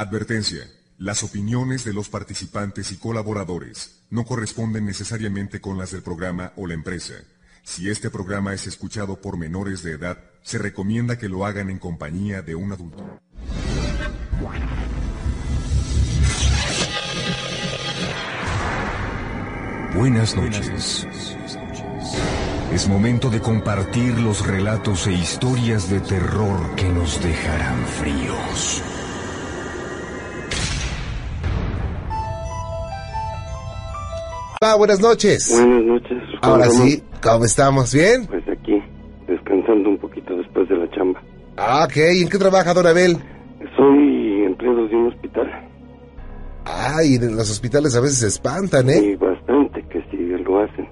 Advertencia. Las opiniones de los participantes y colaboradores no corresponden necesariamente con las del programa o la empresa. Si este programa es escuchado por menores de edad, se recomienda que lo hagan en compañía de un adulto. Buenas noches. Es momento de compartir los relatos e historias de terror que nos dejarán fríos. Ah, buenas noches. Buenas noches. Ahora sí, ¿cómo estamos? ¿Bien? Pues aquí, descansando un poquito después de la chamba. Ah, ok. ¿Y en qué trabaja, don Abel? Soy empleado de un hospital. Ay, en los hospitales a veces se espantan, ¿eh? Y bastante que sí lo hacen.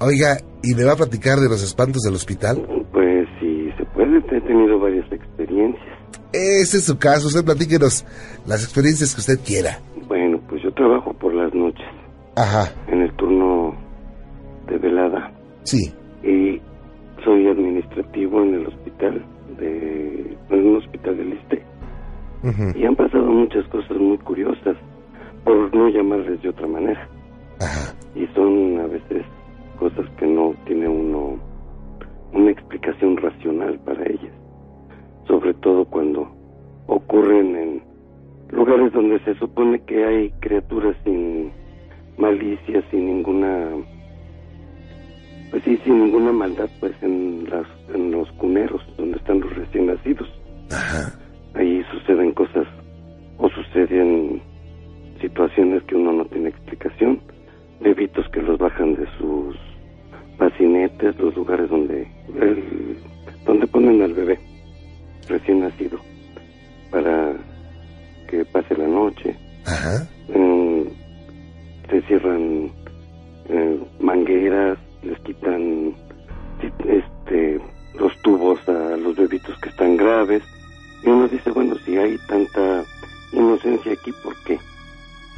Oiga, ¿y me va a platicar de los espantos del hospital? Pues si se puede, he tenido varias experiencias. Ese es su caso. Usted platíquenos las experiencias que usted quiera. Bueno, pues yo trabajo por las noches, Ajá, sí. Y soy administrativo en el hospital, de, en un hospital del Este. Y han pasado muchas cosas muy curiosas, por no llamarles de otra manera. Ajá. y son a veces cosas que no tiene uno una explicación racional para ellas, sobre todo cuando ocurren en lugares donde se supone que hay criaturas sin malicia, sin ninguna pues sí, sin ninguna maldad, pues en las en los cuneros donde están los recién nacidos. Ajá. Ahí suceden cosas o suceden situaciones que uno no tiene explicación, bebitos que los bajan de sus pacinetes, los lugares donde el- donde ponen al bebé recién nacido para que pase la noche. Ajá. Se cierran eh, mangueras, les quitan este los tubos a los bebitos que están graves y uno dice bueno si hay tanta inocencia aquí ¿por qué?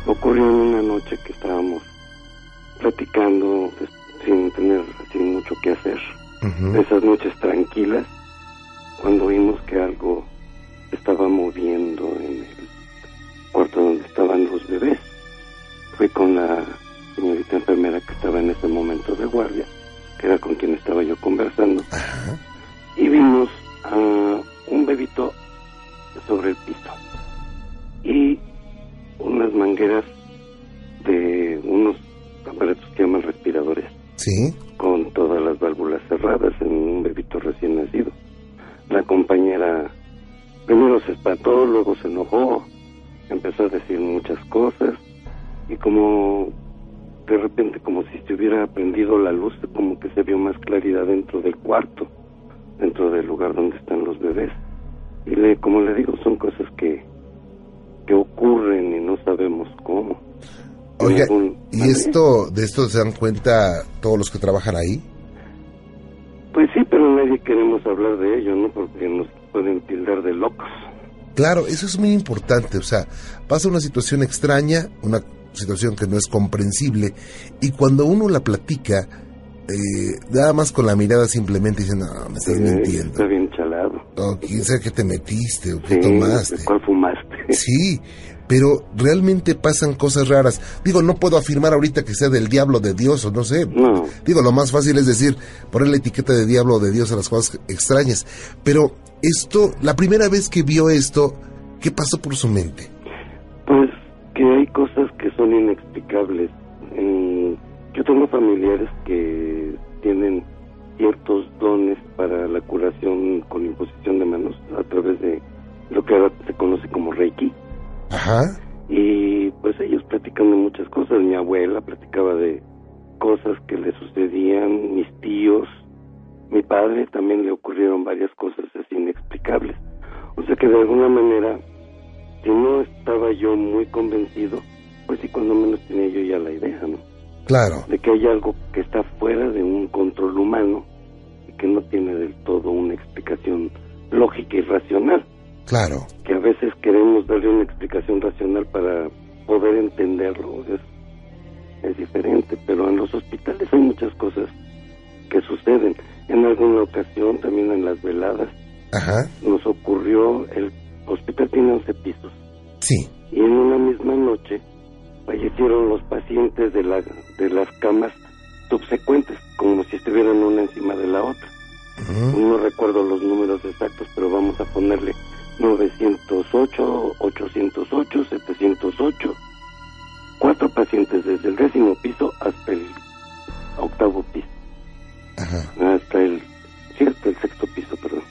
ocurrió en una noche que estábamos platicando pues, sin tener así mucho que hacer esas noches tranquilas cuando vimos que algo estaba moviendo en el cuarto donde estaban los bebés. Fui con la señorita enfermera que estaba en ese momento de guardia, que era con quien estaba yo conversando, Ajá. y vimos a un bebito sobre el piso y unas mangueras de unos aparatos que llaman respiradores Sí. con todas las válvulas cerradas en un bebito recién nacido. La compañera primero se espantó, luego se enojó, empezó a decir muchas cosas y como de repente como si se hubiera prendido la luz, como que se vio más claridad dentro del cuarto, dentro del lugar donde están los bebés. Y le, como le digo, son cosas que, que ocurren y no sabemos cómo. Oiga, algún- ¿y esto, de esto se dan cuenta todos los que trabajan ahí? Pues sí, pero nadie queremos hablar de ello, ¿no? Porque nos pueden tildar de locos. Claro, eso es muy importante. O sea, pasa una situación extraña, una situación que no es comprensible, y cuando uno la platica, eh, nada más con la mirada simplemente dicen, no, me estás Eh, mintiendo. Está bien chalado. O quién sabe qué te metiste o qué Sí, tomaste. ¿Cuál fumaste? Sí, pero realmente pasan cosas raras. Digo, no puedo afirmar ahorita que sea del diablo de Dios o no sé. No. Digo, lo más fácil es decir, poner la etiqueta de diablo o de Dios a las cosas extrañas. Pero esto, la primera vez que vio esto, ¿qué pasó por su mente? Pues que hay cosas son inexplicables. Mm, yo tengo familiares que tienen ciertos dones para la curación con imposición de manos a través de lo que ahora se conoce como Reiki. Ajá. Y pues ellos platican de muchas cosas. Mi abuela platicaba de cosas que le sucedían, mis tíos, mi padre también le ocurrieron varias cosas así inexplicables. O sea que de alguna manera, si no estaba yo muy convencido, pues sí, cuando menos tenía yo ya la idea, ¿no? Claro. De que hay algo que está fuera de un control humano y que no tiene del todo una explicación lógica y racional Claro. que a veces queremos darle una explicación racional para poder entenderlo. Es, es diferente, pero en los hospitales hay muchas cosas que suceden. En alguna ocasión, también en las veladas, Ajá. nos ocurrió, el hospital tiene 11 pisos Sí. Y en una misma noche fallecieron los pacientes de, la, de las camas subsecuentes, como si estuvieran una encima de la otra. No recuerdo los números exactos, pero vamos a ponerle 908, 808, 708. Cuatro pacientes desde el décimo piso hasta el octavo piso. Hasta el, hasta el sexto piso, perdón.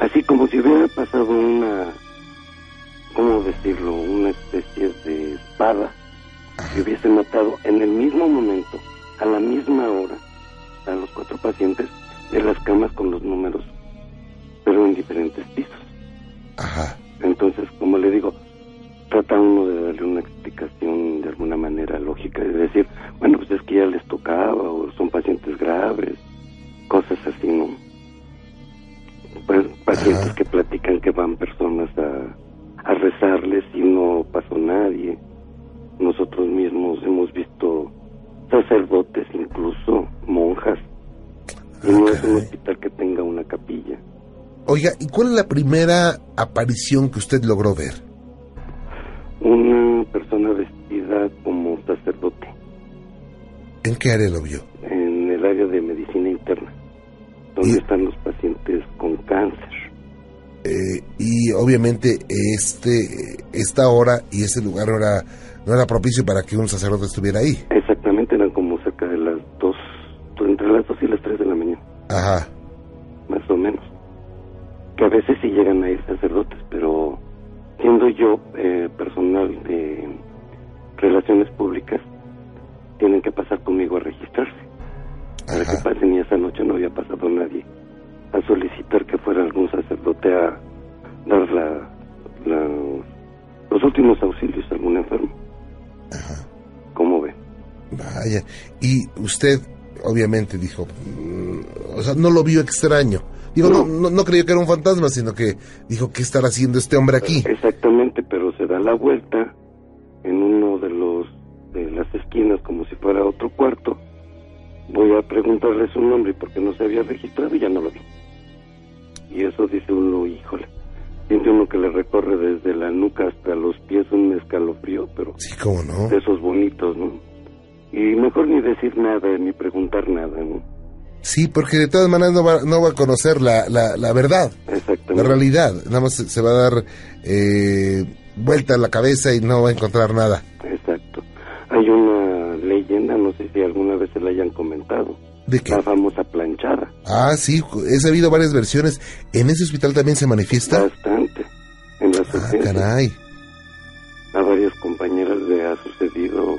Así como si hubiera pasado una, ¿cómo decirlo? Una especie de espada que hubiese matado en el mismo momento, a la misma hora, a los cuatro pacientes de las camas con los números, pero en diferentes pisos. Ajá. Entonces, como le digo, trata uno de darle una explicación de alguna manera lógica, de decir, bueno, pues es que ya les tocaba, o son pacientes graves, cosas así, ¿no? Pues, pacientes que cuál es la primera aparición que usted logró ver? Una persona vestida como sacerdote. ¿En qué área lo vio? En el área de medicina interna, donde están los pacientes con cáncer. Eh, y obviamente este esta hora y ese lugar no era, no era propicio para que un sacerdote estuviera ahí. Dar la, la, los últimos auxilios a algún enfermo. Ajá. ¿Cómo ve? Vaya. Y usted, obviamente, dijo, mm, o sea, no lo vio extraño. Digo, no. No, no, creyó que era un fantasma, sino que dijo, ¿qué estará haciendo este hombre aquí? Exactamente, pero se da la vuelta en uno de los de las esquinas como si fuera otro cuarto. Voy a preguntarle su nombre porque no se había registrado y ya no lo vi. Y eso dice uno, híjole, siente uno que le recorre desde la nuca hasta los pies un escalofrío, pero sí, cómo no. de esos bonitos, ¿no? Y mejor ni decir nada, ni preguntar nada, ¿no? Sí, porque de todas maneras no va, no va a conocer la, la, la verdad, la realidad. Nada más se, se va a dar eh, vuelta a la cabeza y no va a encontrar nada. Exacto. Hay una leyenda, no sé si alguna vez se la hayan comentado. ¿De qué? La famosa planchada. Ah, sí, he sabido varias versiones. ¿En ese hospital también se manifiesta? Bastante. Ah, caray. A varias compañeras le ha sucedido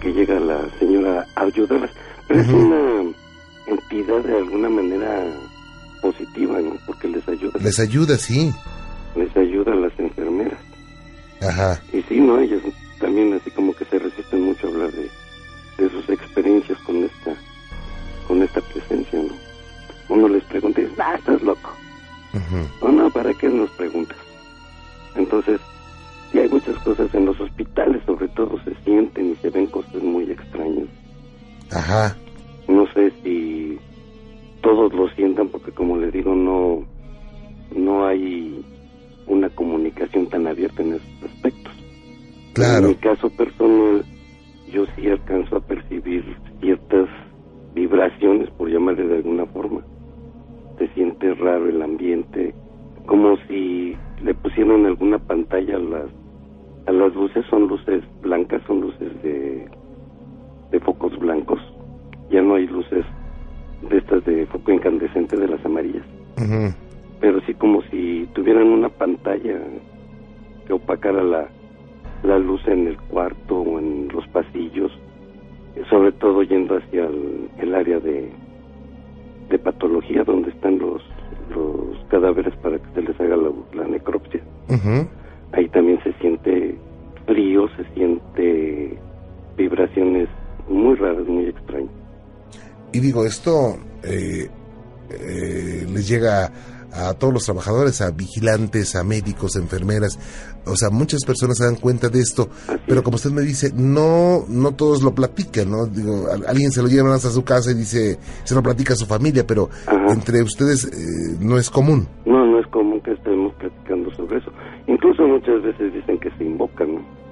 que llega la señora a ayudarlas. Pero uh -huh. es una entidad de alguna manera positiva, ¿no? Porque les ayuda. Les ayuda, sí. Les ayuda a las enfermeras. Ajá. Y sí, ¿no? Ellas yendo hacia el, el área de, de, patología donde están los, los cadáveres para que se les haga la, la necropsia. Uh -huh. Ahí también se siente frío, se siente vibraciones muy raras, muy extrañas. Y digo, esto eh, eh, les llega a todos los trabajadores, a vigilantes, a médicos, enfermeras. O sea, muchas personas se dan cuenta de esto, Así pero como usted me dice, no no todos lo platican, ¿no? Digo, a, alguien se lo lleva hasta su casa y dice, se lo platica a su familia, pero Ajá. entre ustedes eh, no es común. No, no es común que estemos platicando sobre eso. Incluso muchas veces dicen que se invocan, ¿no?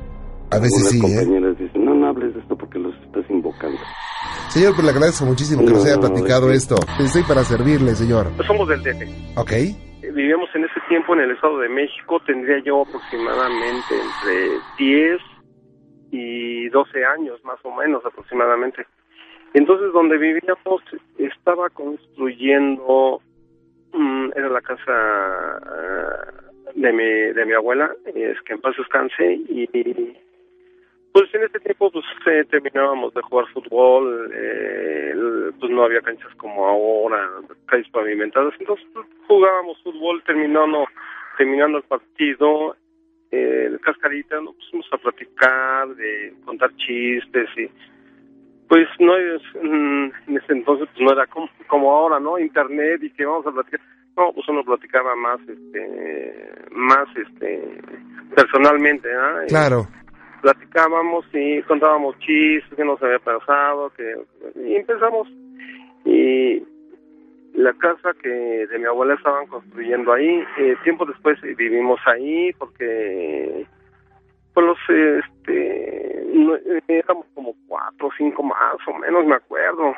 A veces sí, ¿eh? compañeras Señor, pues le agradezco muchísimo que nos haya platicado esto. Estoy para servirle, señor. Somos del DF. Ok. Vivíamos en ese tiempo en el Estado de México, tendría yo aproximadamente entre 10 y 12 años, más o menos aproximadamente. Entonces, donde vivíamos, estaba construyendo, mm, era la casa ah, de mi, de mi abuela, es que en paz descanse, y pues en ese tiempo pues eh, terminábamos de jugar fútbol, eh, pues no había canchas como ahora, calles pavimentadas, entonces pues, jugábamos fútbol terminando, terminando el partido, eh, cascarita, nos pusimos a platicar, de contar chistes y pues no mm, en ese entonces pues no era como, como ahora, ¿no? Internet y que vamos a platicar. No, pues uno platicaba más, este, más, este, personalmente, ¿ah? Claro. Platicábamos y contábamos chistes que nos había pasado, que y empezamos. Y la casa que de mi abuela estaban construyendo ahí, eh, tiempo después vivimos ahí porque pues los este eh, éramos como cuatro o cinco más o menos me acuerdo.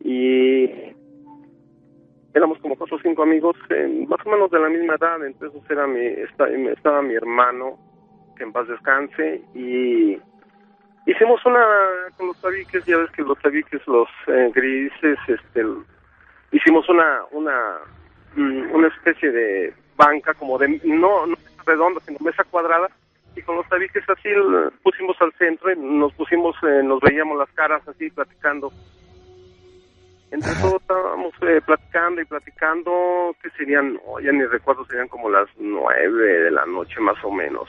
Y éramos como cuatro o cinco amigos más o menos de la misma edad entonces era mi esta- estaba mi hermano que en paz descanse y hicimos una con los tabiques ya ves que los tabiques los eh, grises este hicimos una una mm, una especie de banca como de no no redonda sino mesa cuadrada y con los tabiques así pusimos al centro y nos pusimos eh, nos veíamos las caras así platicando entre Ajá. todos estábamos eh, platicando y platicando, que serían, oh, ya ni recuerdo, serían como las nueve de la noche más o menos.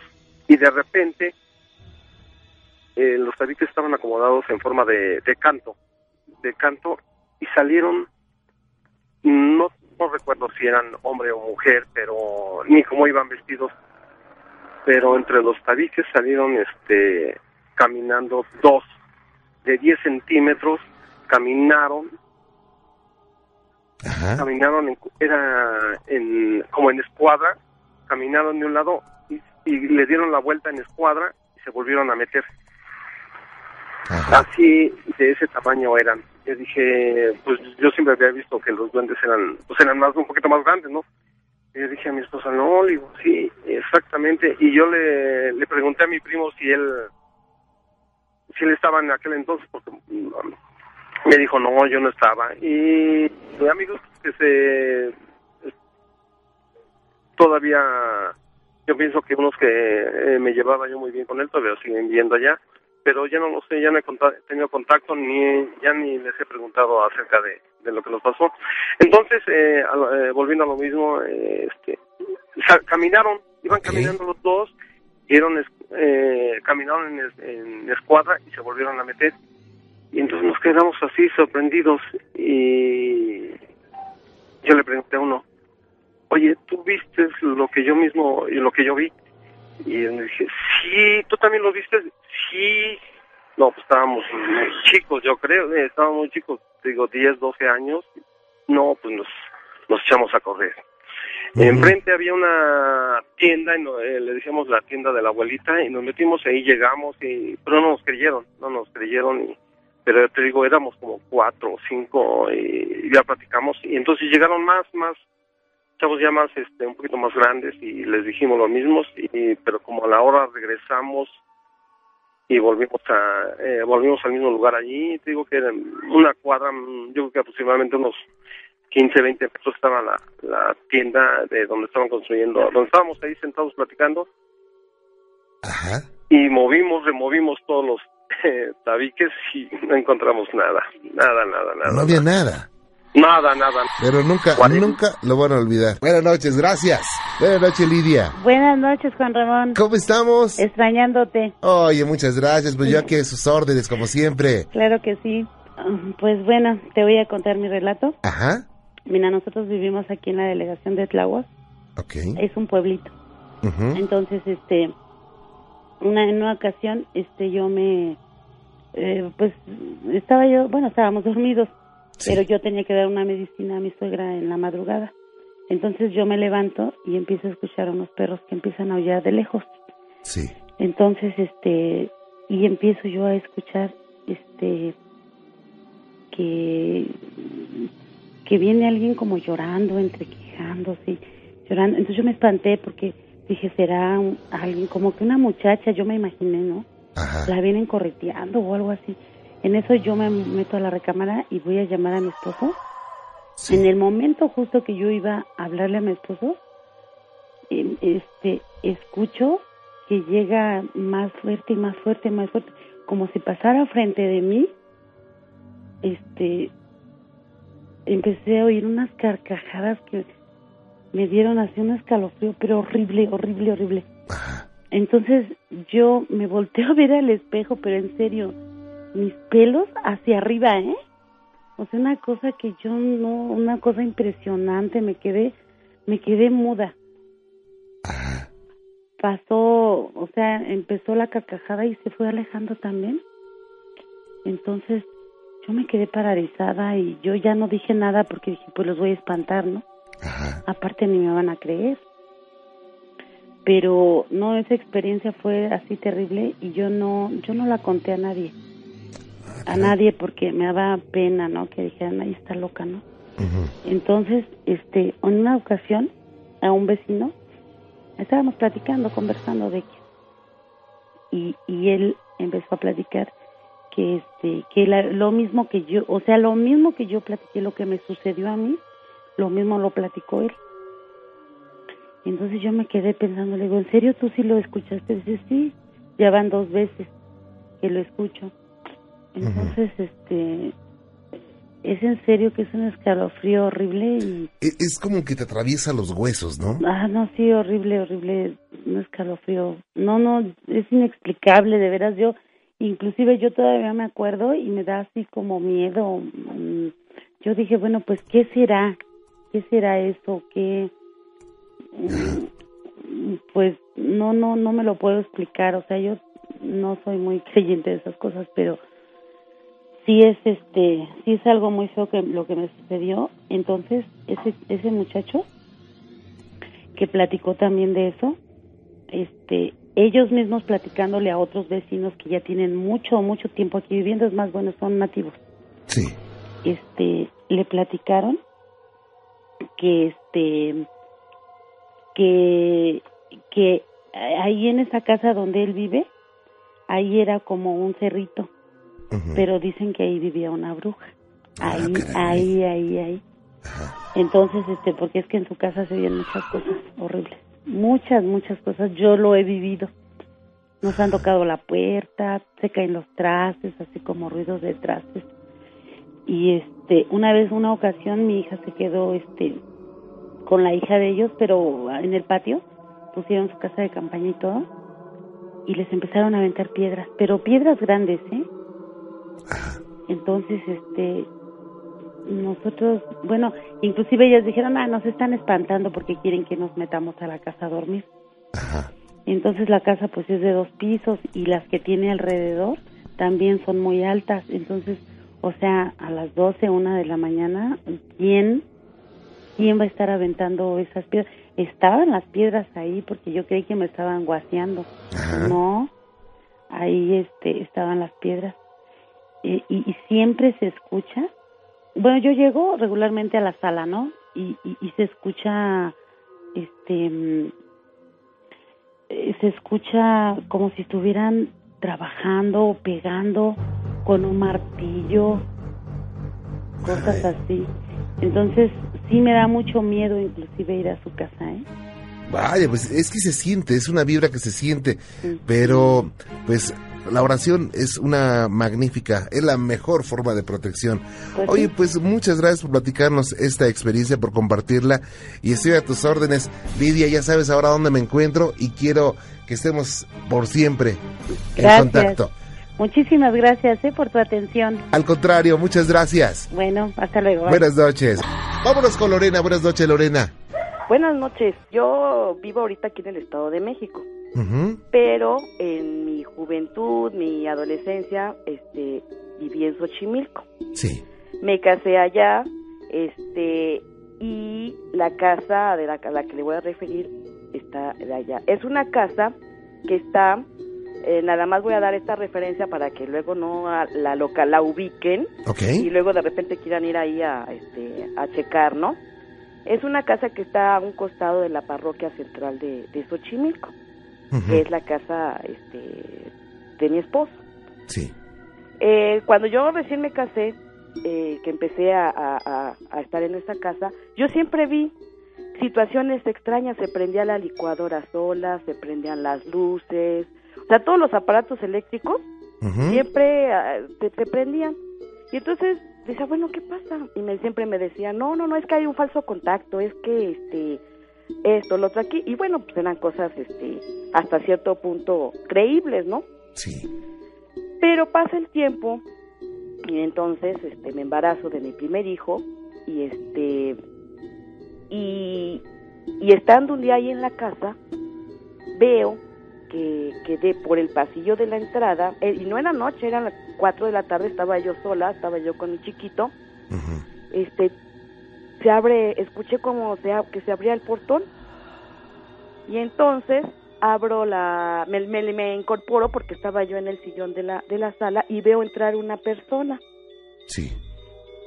Y de repente, eh, los tabiques estaban acomodados en forma de, de canto, de canto, y salieron, no, no recuerdo si eran hombre o mujer, pero ni cómo iban vestidos, pero entre los tabiques salieron este caminando dos de 10 centímetros, caminaron Ajá. caminaron en, era en, como en escuadra, caminaron de un lado y, le dieron la vuelta en escuadra y se volvieron a meter. Ajá. Así de ese tamaño eran. Yo dije, pues yo siempre había visto que los duendes eran, pues eran más, un poquito más grandes, ¿no? Y yo dije a mi esposa, no, le digo, sí, exactamente. Y yo le, le pregunté a mi primo si él, si él estaba en aquel entonces, porque mm, me dijo, no, yo no estaba. Y amigos que se... Todavía, yo pienso que unos que eh, me llevaba yo muy bien con él todavía siguen viendo allá, pero ya no lo sé, ya no he conta- tenido contacto, ni ya ni les he preguntado acerca de, de lo que nos pasó. Entonces, eh, a eh, volviendo a lo mismo, eh, este, caminaron, iban caminando los dos, dieron, caminaron en, en escuadra y se volvieron a meter. Y entonces nos quedamos así sorprendidos y yo le pregunté a uno, oye, ¿tú viste lo que yo mismo, y lo que yo vi? Y me dije, sí, ¿tú también lo viste? Sí. No, pues estábamos muy chicos, yo creo, eh, estábamos muy chicos, digo, 10, 12 años. No, pues nos, nos echamos a correr. Ujú. Enfrente había una tienda, y no- eh, le decíamos la tienda de la abuelita, y nos metimos ahí, llegamos, y, pero no nos creyeron, no nos creyeron, y, pero te digo, éramos como cuatro o cinco, y ya platicamos, y entonces llegaron más, más chavos ya más, este, un poquito más grandes, y les dijimos lo mismo, y, pero como a la hora regresamos, y volvimos a eh, volvimos al mismo lugar allí te digo que era una cuadra mm, yo creo que aproximadamente unos 15 20 metros estaba la, la tienda de donde estaban construyendo donde estábamos ahí sentados platicando Ajá. y movimos removimos todos los eh, tabiques y no encontramos nada nada nada nada No había nada. Nada nada Pero nunca, nunca lo van a olvidar. Buenas noches, gracias. Buenas noches, Lidia. Buenas noches, Juan Ramón. ¿Cómo estamos? Extrañándote. Oye, muchas gracias. Pues yo aquí a sus órdenes, como siempre. Claro que sí. Pues bueno, te voy a contar mi relato. Ajá. Mira, nosotros vivimos aquí en la delegación de Tláhuac. Ok. Es un pueblito. Ujú. Entonces, este, una, en una ocasión, este, yo me, eh, pues, estaba yo, bueno, estábamos dormidos, Sí. pero yo tenía que dar una medicina a mi suegra en la madrugada. Entonces yo me levanto y empiezo a escuchar a unos perros que empiezan a aullar de lejos. Sí. Entonces, este, y empiezo yo a escuchar, este, que, que viene alguien como llorando, entre quejándose, llorando. Entonces yo me espanté porque dije, será alguien, como que una muchacha, yo me imaginé, ¿no? La vienen correteando o algo así. En eso yo me meto a la recámara y voy a llamar a mi esposo. En el momento justo que yo iba a hablarle a mi esposo, em, este, escucho que llega más fuerte y más fuerte, más fuerte, como si pasara frente de mí. Este, empecé a oír unas carcajadas que me dieron así un escalofrío, pero horrible, horrible, horrible. Entonces yo me volteo a ver al espejo, pero en serio, mis pelos hacia arriba, ¿eh? O sea, una cosa que yo no, una cosa impresionante, me quedé, me quedé muda. Pasó, o sea, empezó la carcajada y se fue alejando también. Entonces, yo me quedé paralizada y yo ya no dije nada porque dije, pues los voy a espantar, ¿no? Aparte ni me van a creer. Pero no, esa experiencia fue así terrible y yo no, yo no la conté a nadie a nadie porque me daba pena, ¿no? Que dijeran, ahí está loca, ¿no? Entonces, este, en una ocasión, a un vecino, estábamos platicando, conversando de. Y, y él empezó a platicar que este que lo mismo que yo, o sea, lo mismo que yo platiqué, lo que me sucedió a mí, lo mismo lo platicó él. Entonces yo me quedé pensando, le digo, ¿en serio tú sí lo escuchaste? Dice, sí, ya van dos veces que lo escucho. Entonces, este, es en serio que es un escalofrío horrible y... E, es, como que te atraviesa los huesos, ¿no? Ah, no, sí, horrible, horrible, un escalofrío. No, no, es inexplicable, de veras, yo, inclusive yo todavía me acuerdo y me da así como miedo. Mm, yo dije, bueno, pues, ¿qué será? ¿Qué será eso? ¿Qué...? Mm, pues, no, no, no me lo puedo explicar, o sea, yo no soy muy creyente de esas cosas, pero sí es este sí es algo muy feo que lo que me sucedió. Entonces ese ese muchacho que platicó también de eso este ellos mismos platicándole a otros vecinos que ya tienen mucho mucho tiempo aquí viviendo es más bueno son nativos. Sí. Este le platicaron que este que que ahí en esa casa donde él vive ahí era como un cerrito pero dicen que ahí vivía una bruja. Ah, ahí, ahí, ahí, ahí. Entonces, este, porque es que en su casa se veían muchas cosas horribles, muchas, muchas cosas. Yo lo he vivido. Nos han tocado la puerta, se caen los trastes, así como ruidos de trastes. Y este, una vez, una ocasión, mi hija se quedó, este, con la hija de ellos, pero en el patio pusieron su casa de campaña y todo, y les empezaron a aventar piedras, pero piedras grandes, ¿eh? Entonces, este, nosotros, bueno, inclusive ellas dijeron, ah, nos están espantando porque quieren que nos metamos a la casa a dormir. Entonces la casa pues es de dos pisos y las que tiene alrededor también son muy altas. Entonces, o sea, a las 12, una de la mañana, ¿quién, quién va a estar aventando esas piedras? Estaban las piedras ahí porque yo creí que me estaban guaseando. No, ahí este, estaban las piedras y, y, siempre se escucha. Bueno, yo llego regularmente a la sala, ¿no? Y, y, se escucha, este, mm, se escucha como si estuvieran trabajando o pegando con un martillo, cosas así. Entonces, sí me da mucho miedo inclusive ir a su casa, ¿eh? Vaya, pues es que se siente, es una vibra que se siente, pero pues la oración es una magnífica, es la mejor forma de protección. Pues Oye, pues muchas gracias por platicarnos esta experiencia, por compartirla y estoy a tus órdenes. Lidia, ya sabes ahora dónde me encuentro y quiero que estemos por siempre en contacto. Muchísimas gracias eh, por tu atención. Al contrario, muchas gracias. Bueno, hasta luego. Buenas noches. Vámonos con Lorena. Buenas noches, Lorena. Buenas noches. Yo vivo ahorita aquí en el Estado de México. Pero en mi juventud, mi adolescencia, este, viví en Xochimilco. Sí. Me casé allá, este, y la casa de la, la que le voy a referir está de allá. Es una casa que está eh, nada más voy a dar esta referencia para que luego no la local la ubiquen y luego de repente quieran ir ahí a, este, a checar, ¿no? Es una casa que está a un costado de la parroquia central de, de Xochimilco, que es la casa este, de mi esposo. Sí. Eh, cuando yo recién me casé, eh, que empecé a, a, a, estar en esa casa, yo siempre vi situaciones extrañas, se prendía la licuadora sola, se prendían las luces, o sea, todos los aparatos eléctricos siempre ah, se, prendían. Y entonces decía, bueno, ¿qué pasa? Y me, siempre me decía, no, no, no, es que hay un falso contacto, es que este esto, lo otro aquí. Y bueno, pues eran cosas este hasta cierto punto creíbles, ¿no? Sí. Pero pasa el tiempo y entonces este me embarazo de mi primer hijo y este y, y estando un día ahí en la casa veo que, quedé por el pasillo de la entrada, eh, y no era noche, eran las 4 de la tarde, estaba yo sola, estaba yo con mi chiquito, este, se abre, escuché como sea que se abría el portón, y entonces abro la, me, me, incorporo porque estaba yo en el sillón de la, de la sala y veo entrar una persona. Sí.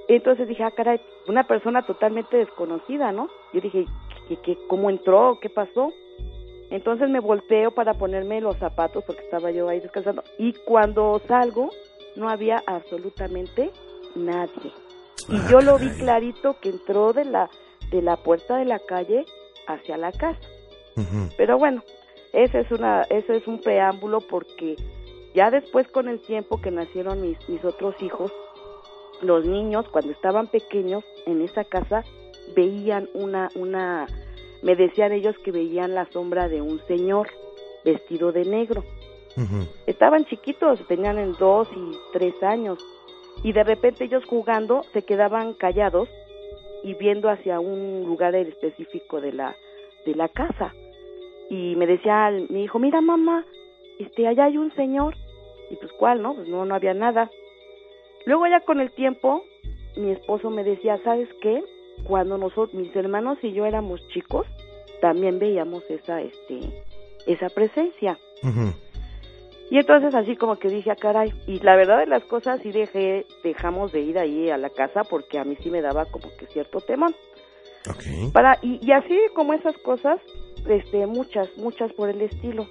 Entonces dije, ah, caray, una persona totalmente desconocida, ¿no? Yo dije, ¿qué, qué, cómo entró? ¿Qué pasó? Entonces me volteo para ponerme los zapatos porque estaba yo ahí descansando y cuando salgo no había absolutamente nadie. Y ah, yo lo vi clarito que entró de la de la puerta de la calle hacia la casa. Pero bueno, ese es una ese es un preámbulo porque ya después con el tiempo que nacieron mis mis otros hijos, los niños cuando estaban pequeños en esa casa veían una una me decían ellos que veían la sombra de un señor vestido de negro. Estaban chiquitos, tenían en dos y tres años, y de repente ellos jugando se quedaban callados y viendo hacia un lugar específico de la de la casa. Y me decía mi hijo, mira mamá, este allá hay un señor. Y pues cuál, ¿no? Pues no, no había nada. Luego ya con el tiempo, mi esposo me decía, ¿sabes qué? cuando nosotros, mis hermanos y yo éramos chicos, también veíamos esa, este, esa presencia. Y entonces así como que dije, ah, caray, y la verdad de las cosas sí dejé, dejamos de ir ahí a la casa porque a mí sí me daba como que cierto temor. Para, y, y así como esas cosas, este, muchas, muchas por el estilo.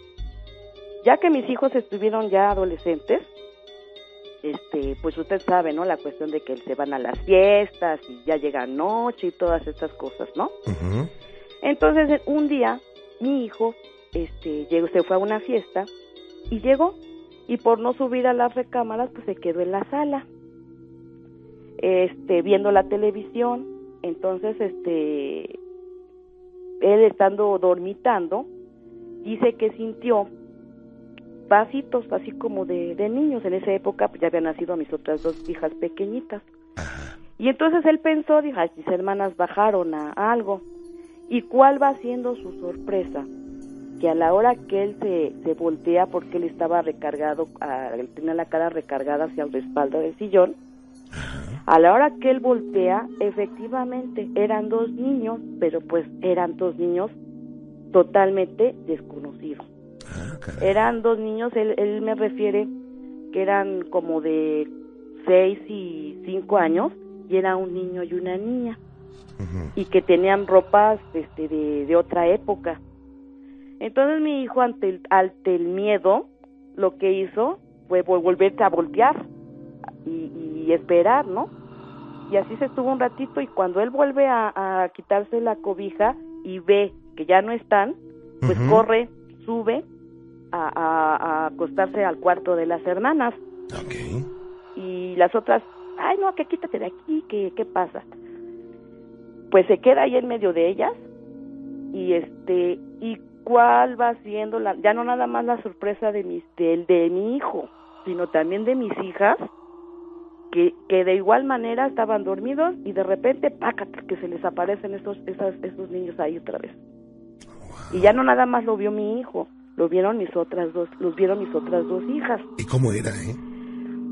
Ya que mis hijos estuvieron ya adolescentes, este, pues usted sabe, ¿no? La cuestión de que se van a las fiestas y ya llega noche y todas estas cosas, ¿no? Entonces, un día, mi hijo, este, llegó, se fue a una fiesta y llegó y por no subir a las recámaras, pues se quedó en la sala, este, viendo la televisión. Entonces, este, él estando dormitando, dice que sintió pasitos así como de, niños. En esa época pues, ya habían nacido mis otras dos hijas pequeñitas. Y entonces él pensó, dijo, mis hermanas bajaron a, algo. ¿Y cuál va siendo su sorpresa? Que a la hora que él se, se voltea, porque él estaba recargado, él tenía la cara recargada hacia el respaldo del sillón, a la hora que él voltea, efectivamente eran dos niños, pero pues eran dos niños totalmente desconocidos. Ah, eran dos niños, él, él me refiere que eran como de seis y cinco años y era un niño y una niña y que tenían ropas este, de, de, otra época. Entonces mi hijo ante el, ante el miedo lo que hizo fue volverse a voltear y, y, esperar, ¿no? Y así se estuvo un ratito y cuando él vuelve a, a quitarse la cobija y ve que ya no están, pues corre, sube a, acostarse al cuarto de las hermanas. Y las otras, ay no, que quítate de aquí, que qué pasa. Pues se queda ahí en medio de ellas y este y cuál va siendo la ya no nada más la sorpresa de mis de, de mi hijo, sino también de mis hijas que, que de igual manera estaban dormidos y de repente pácate que se les aparecen esos esos, esos niños ahí otra vez. Y ya no nada más lo vio mi hijo, lo vieron mis otras dos, los vieron mis otras dos hijas. ¿Y cómo era, eh?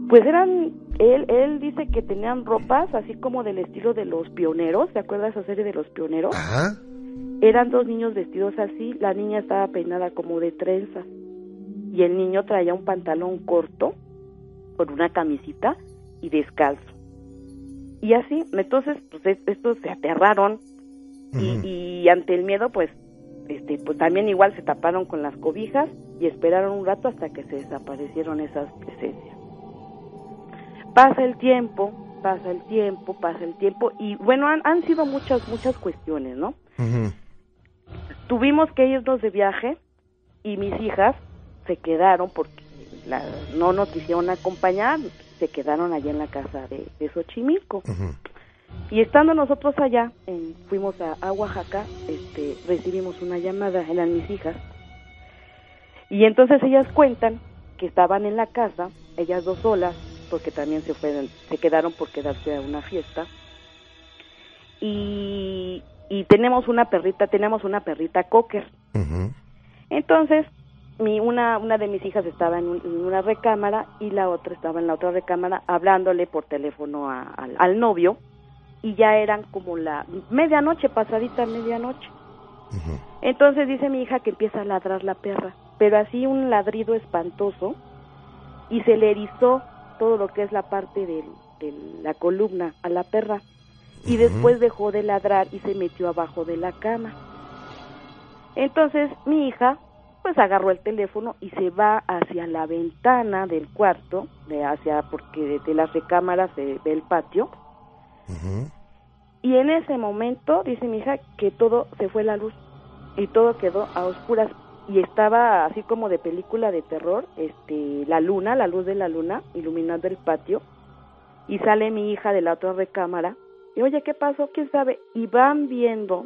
Pues eran, él, él dice que tenían ropas así como del estilo de los pioneros, ¿se acuerda esa serie de los pioneros? Ajá. Eran dos niños vestidos así, la niña estaba peinada como de trenza y el niño traía un pantalón corto con una camisita y descalzo. Y así, entonces, pues estos se aterraron y, ante el miedo, pues, este, pues también igual se taparon con las cobijas y esperaron un rato hasta que se desaparecieron esas presencias. Pasa el tiempo, pasa el tiempo, pasa el tiempo y bueno, han, han sido muchas, muchas cuestiones, ¿no? Tuvimos que irnos de viaje y mis hijas se quedaron porque no nos quisieron acompañar, se quedaron allá en la casa de, de Xochimilco. Y estando nosotros allá, fuimos a, Oaxaca, este, recibimos una llamada, eran mis hijas, y entonces ellas cuentan que estaban en la casa, ellas dos solas, porque también se fueron, se quedaron por quedarse a una fiesta, y, y tenemos una perrita, tenemos una perrita cocker. Entonces, mi, una, una de mis hijas estaba en, una recámara y la otra estaba en la otra recámara hablándole por teléfono al novio y ya eran como la medianoche, pasadita medianoche. Entonces dice mi hija que empieza a ladrar la perra, pero así un ladrido espantoso y se le erizó todo lo que es la parte de la columna a la perra y después dejó de ladrar y se metió abajo de la cama. Entonces mi hija pues agarró el teléfono y se va hacia la ventana del cuarto, de hacia porque de las recámaras se ve el patio. Y en ese momento dice mi hija que todo se fue la luz y todo quedó a oscuras y estaba así como de película de terror, este la luna, la luz de la luna iluminando el patio y sale mi hija de la otra recámara oye, ¿qué pasó? ¿Quién sabe? Y van viendo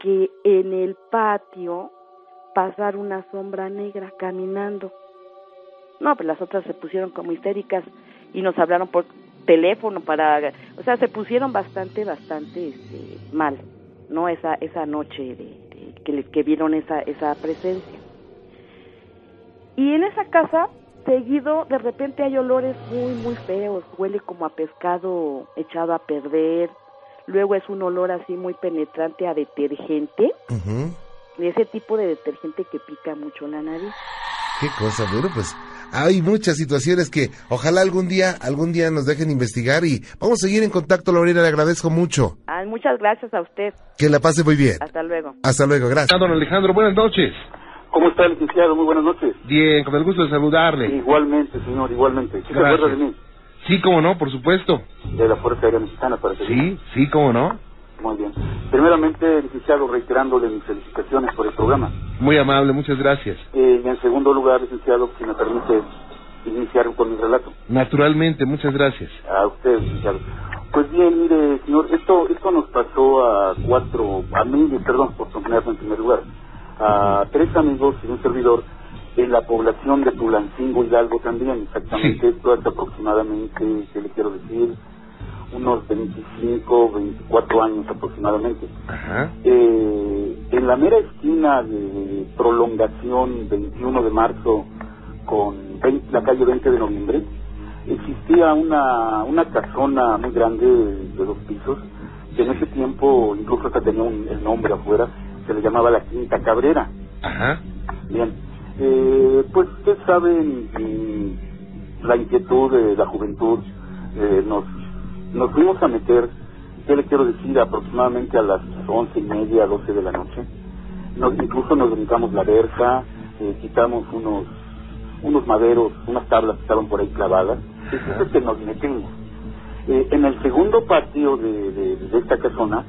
que en el patio pasar una sombra negra caminando. No, pues las otras se pusieron como histéricas y nos hablaron por teléfono para, o sea, se pusieron bastante, bastante este, mal, ¿no? Esa esa noche de, que, que vieron esa esa presencia. Y en esa casa, seguido, de repente hay olores muy, muy feos, huele como a pescado echado a perder, luego es un olor así muy penetrante a detergente ese tipo de detergente que pica mucho la nariz. Qué cosa, bueno, pues hay muchas situaciones que ojalá algún día, algún día nos dejen investigar y vamos a seguir en contacto, Lorena, le agradezco mucho. Muchas gracias a usted. Que la pase muy bien. Hasta luego. Hasta luego, gracias. Don Alejandro, buenas noches. ¿Cómo está, licenciado? Muy buenas noches. Bien, con el gusto de saludarle. Igualmente, señor, igualmente. ¿Sí se acuerda de mí? Sí, cómo no, por supuesto. De la Fuerza Aérea Mexicana, para Sí, sí, cómo no. Muy bien. Primeramente, licenciado, reiterándole mis felicitaciones por el programa. Muy amable, muchas gracias. Eh, y en segundo lugar, licenciado, si me permite iniciar con mi relato. Naturalmente, muchas gracias. A usted, licenciado. Pues bien, mire, señor, esto esto nos pasó a cuatro, a mí, perdón por ponerme en primer lugar, a tres amigos y un servidor en la población de Tulancingo Hidalgo también, exactamente, esto es aproximadamente, ¿qué le quiero decir? unos 25, 24 años aproximadamente. Eh, en la mera esquina de prolongación 21 de marzo con la calle 20 de noviembre, existía una, una casona muy grande de dos pisos, que en ese tiempo incluso hasta tenía un, el nombre afuera, se le llamaba la Quinta Cabrera. Bien, eh, pues ustedes saben, la inquietud de la juventud eh, nos nos fuimos a meter, ¿qué le quiero decir? Aproximadamente a las once y media, doce de la noche. Nos, incluso nos brincamos la verja, eh, quitamos unos unos maderos, unas tablas que estaban por ahí clavadas. Es que nos metimos. Eh, en el segundo patio de, de, esta casona,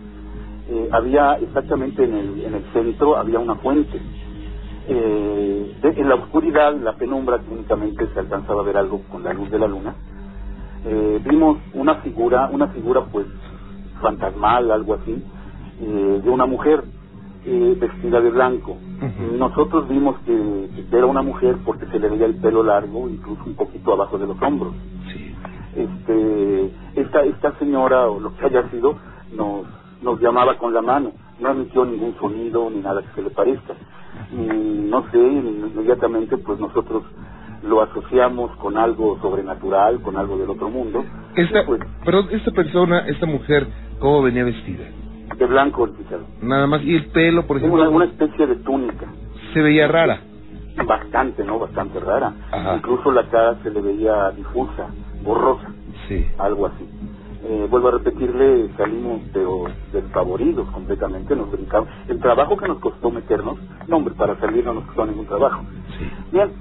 eh, había exactamente en el, en el centro, había una fuente. Eh, en la oscuridad, la penumbra, únicamente se alcanzaba a ver algo con la luz de la luna, eh, vimos una figura, una figura pues fantasmal, algo así, eh, de una mujer eh, vestida de blanco. Nosotros vimos que, era una mujer porque se le veía el pelo largo, incluso un poquito abajo de los hombros. Este, esta, esta señora o lo que haya sido nos, nos llamaba con la mano, no emitió ningún sonido ni nada que se le parezca. Y no sé, inmediatamente pues nosotros lo asociamos con algo sobrenatural, con algo del otro mundo. Esta, pues, pero esta persona, esta mujer, ¿cómo venía vestida? De blanco, licenciado. Nada más, y el pelo, por ejemplo. Una, una especie de túnica. Se veía rara. bastante, ¿no? Bastante rara. Incluso la cara se le veía difusa, borrosa, sí. algo así. Eh, vuelvo a repetirle, salimos pero desfavoridos completamente, nos brincamos. El trabajo que nos costó meternos, no hombre, para salir no nos costó ningún trabajo. Bien,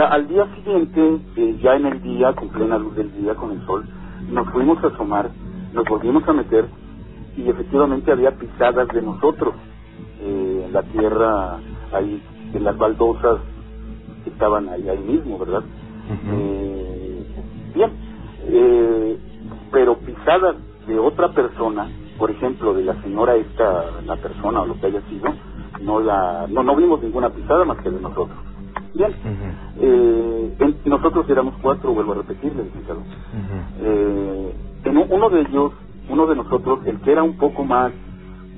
al día siguiente, eh, ya en el día, con plena luz del día, con el sol, nos fuimos a asomar, nos volvimos a meter y efectivamente había pisadas de nosotros eh, en la tierra, ahí, en las baldosas que estaban ahí, ahí mismo, ¿verdad? eh, bien, eh, pero pisadas de otra persona, por ejemplo, de la señora esta, la persona o lo que haya sido, no la, no, no vimos ninguna pisada más que de nosotros. Bien, eh, nosotros éramos cuatro, vuelvo a repetirle, licenciado. eh, en uno de ellos, uno de nosotros, el que era un poco más,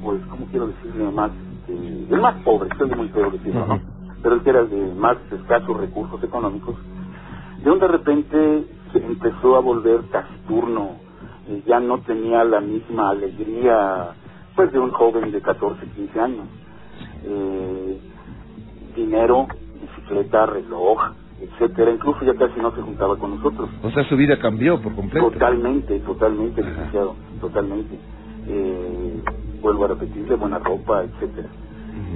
pues, ¿cómo quiero decirle? Más, eh, el más pobre, estoy muy feo decirlo, ¿no? Pero el que era de más escasos recursos económicos, de un de repente se empezó a volver taciturno, ya no tenía la misma alegría, pues, de un joven de 14, 15 años. Eh, dinero, bicicleta, reloj, etcétera, incluso ya casi no se juntaba con nosotros. O sea, su vida cambió por completo. Totalmente, totalmente, licenciado, totalmente. Eh, vuelvo a repetirle, buena ropa, etcétera.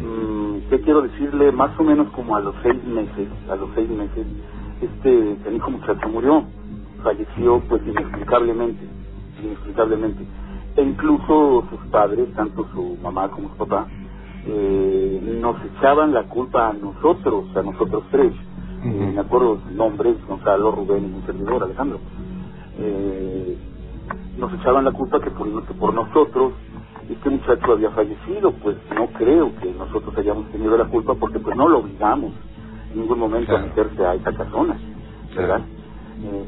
Mm, ¿Qué quiero decirle? Más o menos como a los seis meses, a los seis meses, este el hijo muchacho murió, falleció pues inexplicablemente, inexplicablemente. E incluso sus padres, tanto su mamá como su papá, eh, nos echaban la culpa a nosotros, a nosotros tres. Eh, me acuerdo nombres, Gonzalo, Rubén y un servidor, Alejandro. Eh, nos echaban la culpa que por, que por nosotros este muchacho había fallecido, pues no creo que nosotros hayamos tenido la culpa porque pues no lo obligamos en ningún momento a meterse a esa casona, ¿verdad? Eh,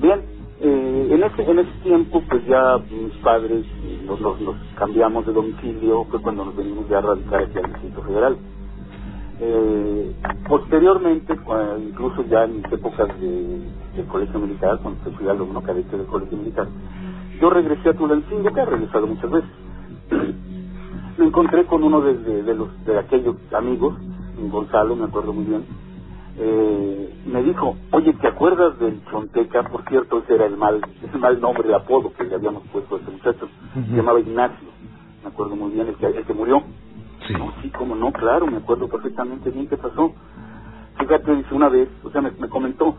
bien, eh, en ese en ese tiempo pues ya mis padres nos, nos, nos cambiamos de domicilio, fue cuando nos venimos ya a radicar aquí al Distrito Federal. Eh, posteriormente, incluso ya en mis épocas de, colegio militar, cuando fui alumno cadete del colegio militar, yo regresé a Tulancingo, que he regresado muchas veces. Me encontré con uno de los de aquellos amigos, Gonzalo, me acuerdo muy bien. Eh, me dijo, oye, ¿te acuerdas del Chonteca? Por cierto, ese era el mal, ese mal nombre, el apodo que le habíamos puesto a ese muchacho. Se llamaba Ignacio, me acuerdo muy bien, el que, el que murió. Sí. No, sí, como no, claro, me acuerdo perfectamente bien qué pasó. Fíjate, dice una vez, o sea, me, me comentó,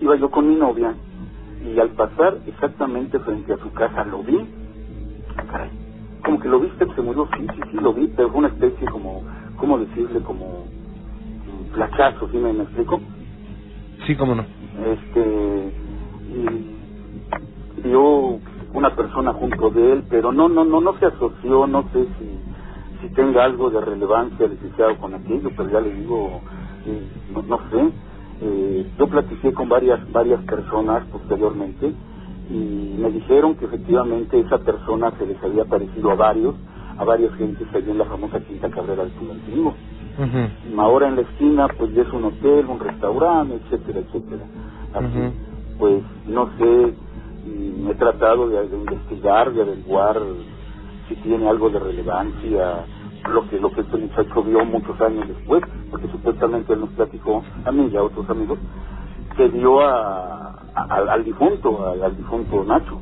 iba yo con mi novia y al pasar exactamente frente a su casa lo vi. Ah, Caray, como que lo viste, se murió, sí, sí, sí, lo vi, pero fue una especie como, ¿cómo decirle? Como flachazo, ¿sí me, me explico? Sí, cómo no. este y vio una persona junto de él pero no no no no se asoció no sé si si tenga algo de relevancia licenciado con aquello pero ya le digo eh, no, no sé Eh, yo platiqué con varias varias personas posteriormente y me dijeron que efectivamente esa persona se les había parecido a varios a varias gentes allí en la famosa Quinta Carrera del Tulancingo ahora en la esquina pues ya es un hotel, un restaurante, etcétera, etcétera. Así, pues no sé, mm, he tratado de, de investigar, de averiguar si tiene algo de relevancia lo que lo que este muchacho vio muchos años después, porque supuestamente él nos platicó, a mí y a otros amigos, que vio a, a- al, al difunto, al, al difunto Nacho.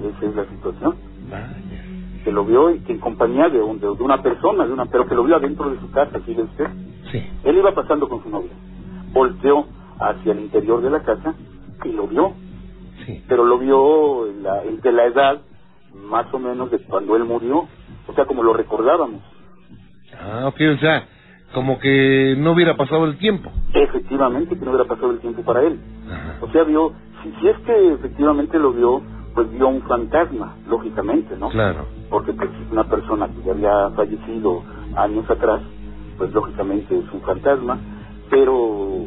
Esa es la situación que lo vio y que en compañía de, un- de, de una persona, de una, pero que lo vio adentro de su casa, ¿sí ve usted? Sí. Él iba pasando con su novia, volteó hacia el interior de la casa y lo vio, Sí. pero lo vio en la, de la edad más o menos de cuando él murió, o sea, como lo recordábamos. Ah, ok, o sea, como que no hubiera pasado el tiempo. Efectivamente, que no hubiera pasado el tiempo para él. O sea, vio, si, si es que efectivamente lo vio, pues vio un fantasma, lógicamente, ¿no? Claro. porque pues una persona que ya había fallecido años atrás, pues lógicamente es un fantasma, pero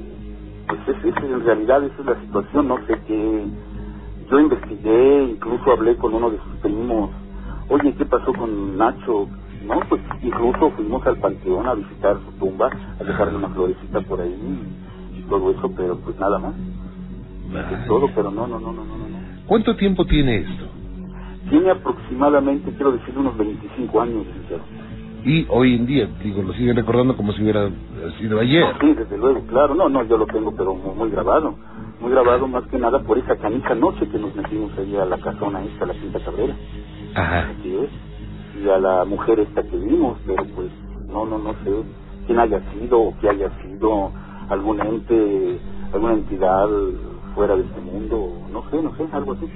pues es, es- en realidad esa es la situación, no sé qué, yo investigué, incluso hablé con uno de sus primos, oye, ¿qué pasó con Nacho? No, pues incluso fuimos al panteón a visitar su tumba, a dejarle una florecita por ahí y, todo eso, pero pues nada más, es todo, pero no, no, no. no. ¿Cuánto tiempo tiene esto? Tiene aproximadamente, quiero decir, unos 25 años, y hoy en día, digo, lo siguen recordando como si hubiera sido ayer. Sí, desde luego, claro, no, no, yo lo tengo pero muy, grabado, muy grabado más que nada por esa canija noche que nos metimos allí a la casona esta, la Quinta Cabrera. Ajá. Así es. Y a la mujer esta que vimos, pero pues, no, no, no sé quién haya sido o que haya sido algún ente, alguna entidad fuera de este mundo, no sé, no sé, algo así.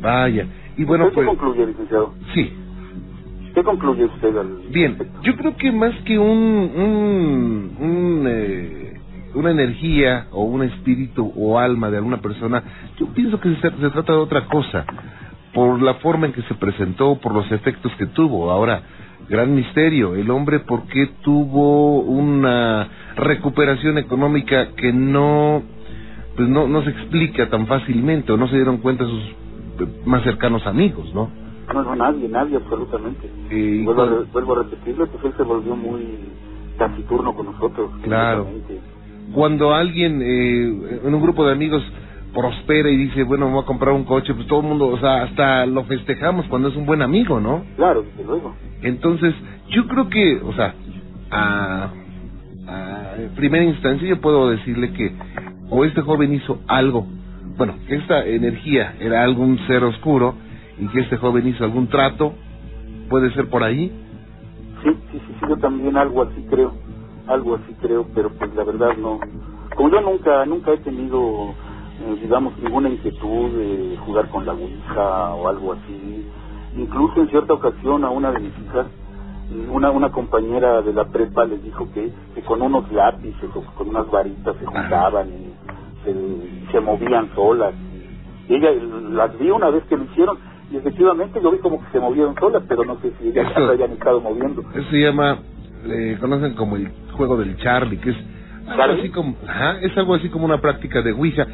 Vaya, y bueno, ¿Qué pues... concluye, licenciado? Sí. ¿Qué concluye usted al Bien, yo creo que más que un, un, un eh, una energía o un espíritu o alma de alguna persona, yo pienso que se, se trata de otra cosa, por la forma en que se presentó, por los efectos que tuvo. Ahora, gran misterio, el hombre por qué tuvo una recuperación económica que no pues no, no se explica tan fácilmente o no se dieron cuenta sus eh, más cercanos amigos, ¿no? No, no, nadie, nadie absolutamente. Y vuelvo, a, vuelvo a repetirlo, pues él se volvió muy taciturno con nosotros. Claro. Cuando alguien eh, en un grupo de amigos prospera y dice, bueno, me voy a comprar un coche, pues todo el mundo, o sea, hasta lo festejamos cuando es un buen amigo, ¿no? Claro, desde luego. Entonces, yo creo que, o sea, a, a primera instancia yo puedo decirle que o este joven hizo algo, bueno, que esta energía era algún ser oscuro y que este joven hizo algún trato, puede ser por ahí. Sí, sí, sí, sí, yo también algo así creo, algo así creo, pero pues la verdad no. Como yo nunca, nunca he tenido, eh, digamos, ninguna inquietud de jugar con la ouija o algo así. Incluso en cierta ocasión a una de mis hijas, una, una compañera de la prepa les dijo que, que con unos lápices o con unas varitas se juntaban y se, se movían solas. Y ella las vi una vez que lo hicieron y efectivamente yo vi como que se movieron solas, pero no sé si ellas se hayan estado moviendo. Eso se llama, le conocen como el juego del Charlie, que es algo así como, ajá, es algo así como una práctica de Ouija.